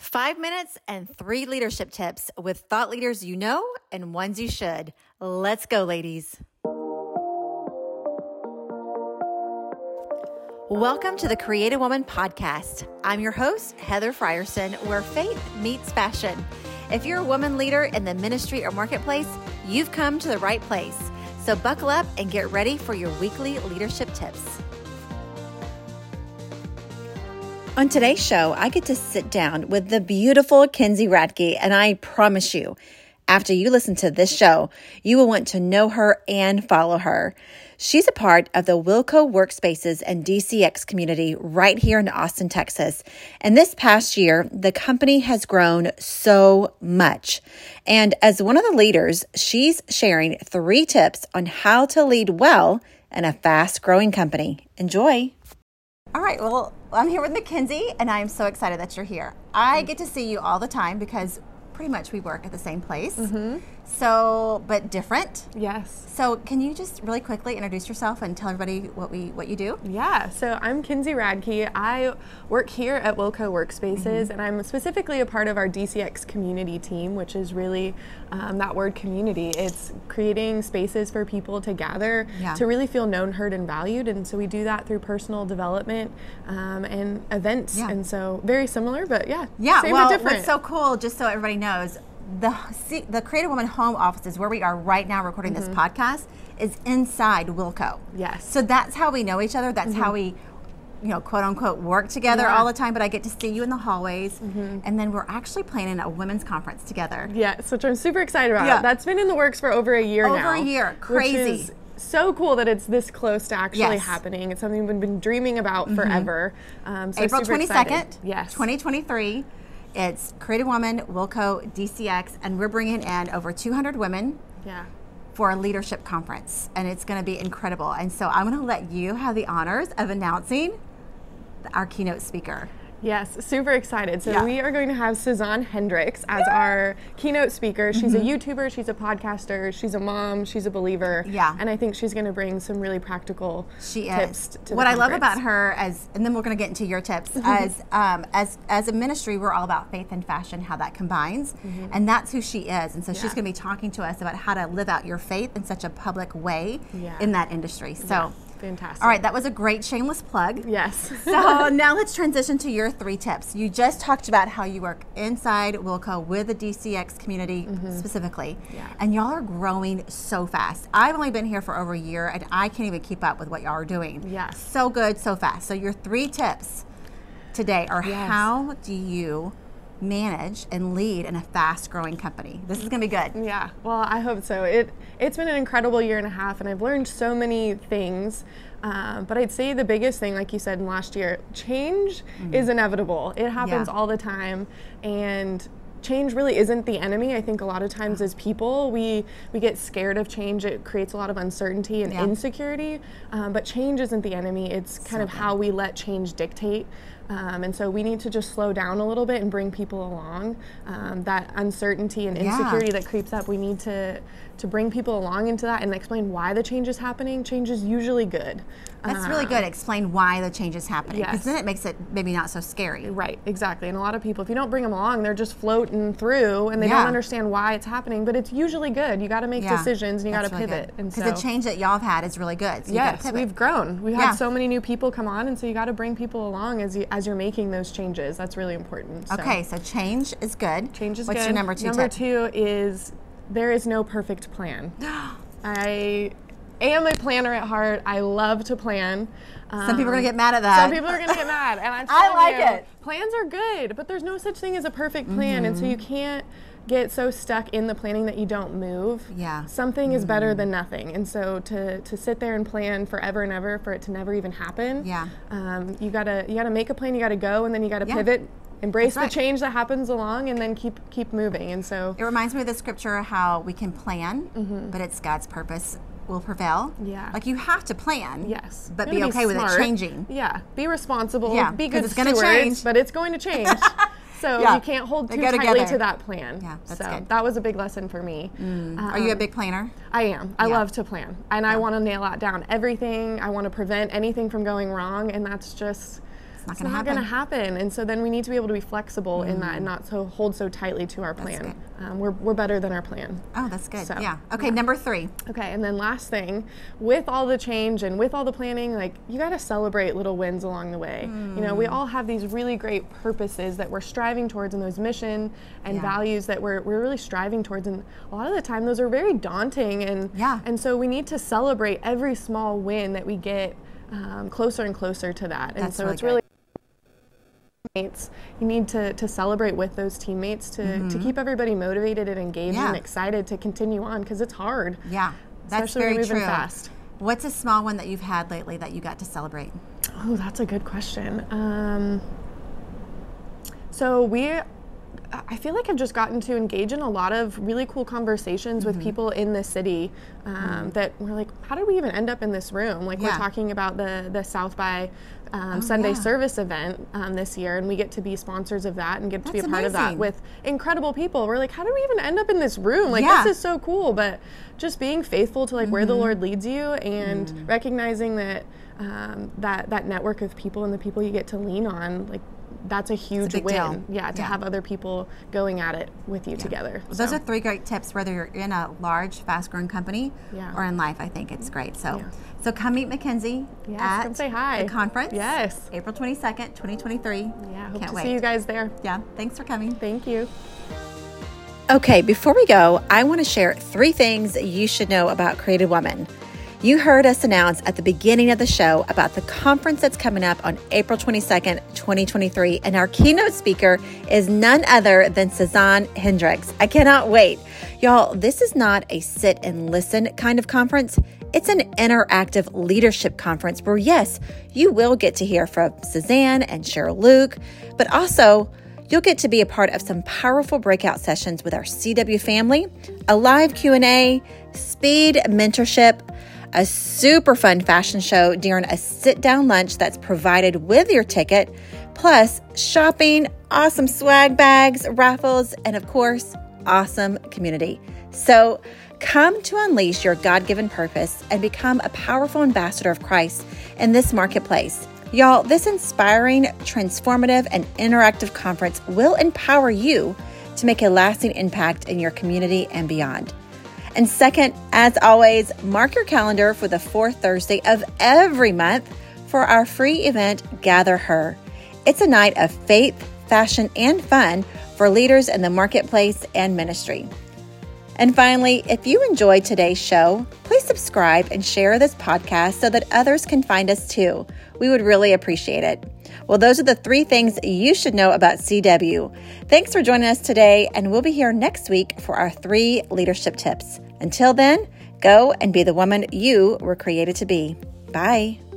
Five minutes and three leadership tips with thought leaders you know and ones you should. Let's go, ladies. Welcome to the Created Woman Podcast. I'm your host, Heather Frierson, where faith meets fashion. If you're a woman leader in the ministry or marketplace, you've come to the right place. So buckle up and get ready for your weekly leadership tips. On today's show, I get to sit down with the beautiful Kenzie Radke, and I promise you, after you listen to this show, you will want to know her and follow her. She's a part of the Wilco Workspaces and DCX community right here in Austin, Texas. And this past year, the company has grown so much. And as one of the leaders, she's sharing three tips on how to lead well in a fast growing company. Enjoy. All right, well, I'm here with Mackenzie, and I'm so excited that you're here. I get to see you all the time because pretty much we work at the same place. Mm-hmm. So, but different. Yes. So, can you just really quickly introduce yourself and tell everybody what we what you do? Yeah. So, I'm Kenzie Radke. I work here at Wilco Workspaces, mm-hmm. and I'm specifically a part of our DCX community team, which is really um, that word community. It's creating spaces for people to gather yeah. to really feel known, heard, and valued. And so we do that through personal development um, and events. Yeah. And so very similar, but yeah. Yeah. well, what's so cool, just so everybody knows, the the Created Woman home offices where we are right now recording mm-hmm. this podcast is inside Wilco. Yes. So that's how we know each other. That's mm-hmm. how we you know, quote unquote, work together yeah. all the time, but I get to see you in the hallways. Mm-hmm. And then we're actually planning a women's conference together. Yes, which I'm super excited about. Yeah. That's been in the works for over a year over now. Over a year. Crazy. so cool that it's this close to actually yes. happening. It's something we've been dreaming about mm-hmm. forever. Um, so April 22nd, yes. 2023. It's Created Woman, Wilco, DCX, and we're bringing in over 200 women. Yeah. For a leadership conference, and it's going to be incredible. And so I'm going to let you have the honors of announcing our keynote speaker. Yes, super excited. So yeah. we are going to have Sazan Hendrix as yeah. our keynote speaker. She's mm-hmm. a YouTuber, she's a podcaster, she's a mom, she's a believer. Yeah. And I think she's going to bring some really practical she tips is. what I love about her as and then we're going to get into your tips mm-hmm. as um, as as a ministry we're all about faith and fashion how that combines. Mm-hmm. And that's who she is. And so yeah. she's going to be talking to us about how to live out your faith in such a public way in that industry. So Fantastic. All right, that was a great shameless plug. Yes. so now let's transition to your three tips. You just talked about how you work inside Wilco with the DCX community mm-hmm. specifically. Yeah. And y'all are growing so fast. I've only been here for over a year and I can't even keep up with what y'all are doing. Yes. So good, so fast. So your three tips today are yes. how do you manage and lead in a fast growing company. This is going to be good. Yeah. Well, I hope so. It it's been an incredible year and a half and I've learned so many things. Um, but I'd say the biggest thing, like you said in last year, change mm-hmm. is inevitable. It happens yeah. all the time, and change really isn't the enemy. I think a lot of times as people, we we get scared of change. It creates a lot of uncertainty and yeah. insecurity. Um, but change isn't the enemy. It's kind so of how we let change dictate. Um, and so we need to just slow down a little bit and bring people along. Um, that uncertainty and insecurity yeah. that creeps up, we need to to bring people along into that and explain why the change is happening. Change is usually good. That's really good. Um, explain why the change is happening because yes. then it makes it maybe not so scary. Right, exactly. And a lot of people, if you don't bring them along, they're just floating through and they yeah. don't understand why it's happening. But it's usually good. You got to make yeah. decisions and you got to really pivot. Because so, the change that y'all have had is really good. So yes, we've grown. We've had so many new people come on, and so you got to bring people along as you as you're making those changes. That's really important. So. Okay, so change is good. Change is What's good. your number two? Number tip? two is there is no perfect plan. I am a planner at heart. I love to plan. Um, some people are gonna get mad at that. Some people are gonna get mad, and I'm I like you, it. Plans are good, but there's no such thing as a perfect plan, mm-hmm. and so you mm-hmm. can't get so stuck in the planning that you don't move. Yeah. Something mm-hmm. is better than nothing, and so to to sit there and plan forever and ever for it to never even happen. Yeah. Um, you gotta you gotta make a plan. You gotta go, and then you gotta yeah. pivot embrace right. the change that happens along and then keep keep moving and so it reminds me of the scripture how we can plan mm-hmm. but it's god's purpose will prevail yeah like you have to plan yes but be okay be with it changing yeah be responsible yeah be good it's going to change but it's going to change so yeah. you can't hold too tightly together. to that plan. Yeah, that's so good. that was a big lesson for me. Mm. Um, Are you a big planner? I am. I yeah. love to plan, and yeah. I want to nail out down everything. I want to prevent anything from going wrong, and that's just it's going to not going to happen. And so then we need to be able to be flexible in that and not so hold so tightly to our plan. Um, we're, we're better than our plan. Oh, that's good. So, yeah. Okay, number three. Okay, and then last thing, with all the change and with all the planning, like you got to celebrate little wins along the way. You know, we Mm. all have these really great purposes that we're striving towards and those mission and Yeah. values that we're, we're really striving towards. And a lot of the time, those are very daunting. And, Yeah. and so we need to celebrate every small win that we get um, closer and closer to that. And That's so really it's good. really teammates. You need to, to celebrate with those teammates to, to keep everybody motivated and engaged Mm-hmm. Yeah. and excited to continue on because it's hard. Yeah, that's Especially very moving true. fast. What's a small one that you've had lately that you got to celebrate? Oh, that's a good question. Um, so we, I feel like I've just gotten to engage in a lot of really cool conversations Mm-hmm. with people in the city um, that we're like, how did we even end up in this room? Like Yeah. We're talking about the the South by um, Sunday yeah. service event um, this year, and we get to be sponsors of that and get to be a That's part of that with incredible people. We're like, how did we even end up in this room? Like Yeah. this is so cool, but just being faithful to like where Mm-hmm. the Lord leads you and Mm. recognizing that um, that that network of people and the people you get to lean on, like that's a huge big win. deal. Yeah, to Yeah. have other people going at it with you together. Well, Those are three great tips, whether you're in a large, fast-growing company Yeah. or in life. I think it's great. So, Yeah. so come meet Mackenzie Yes, at come say hi. the conference. Yes. April twenty second, twenty twenty three. yeah, hope can't to wait. see you guys there. Yeah, thanks for coming. Thank you. Okay, before we go, I want to share three things you should know about Created Woman. You heard us announce at the beginning of the show about the conference that's coming up on April 22nd, 2023, and our keynote speaker is none other than Sazan Hendrix. I cannot wait. Y'all, this is not a sit and listen kind of conference. It's an interactive leadership conference where, yes, you will get to hear from Sazan and Cheryl Luke, but also You'll get to be a part of some powerful breakout sessions with our CW family, a live Q&A, speed mentorship, a super fun fashion show during a sit-down lunch that's provided with your ticket, plus shopping, awesome swag bags, raffles, and of course, awesome community. So, come to unleash your God-given purpose and become a powerful ambassador of Christ in this marketplace. Y'all, this inspiring, transformative, and interactive conference will empower you to make a lasting impact in your community and beyond. And second, as always, mark your calendar for the fourth Thursday of every month for our free event, Gather Her. It's a night of faith, fashion, and fun for leaders in the marketplace and ministry. And finally, if you enjoyed today's show, please subscribe and share this podcast so that others can find us too. We would really appreciate it. Well, those are the three things you should know about CW. Thanks for joining us today, and we'll be here next week for our three leadership tips. Until then, go and be the woman you were created to be. Bye.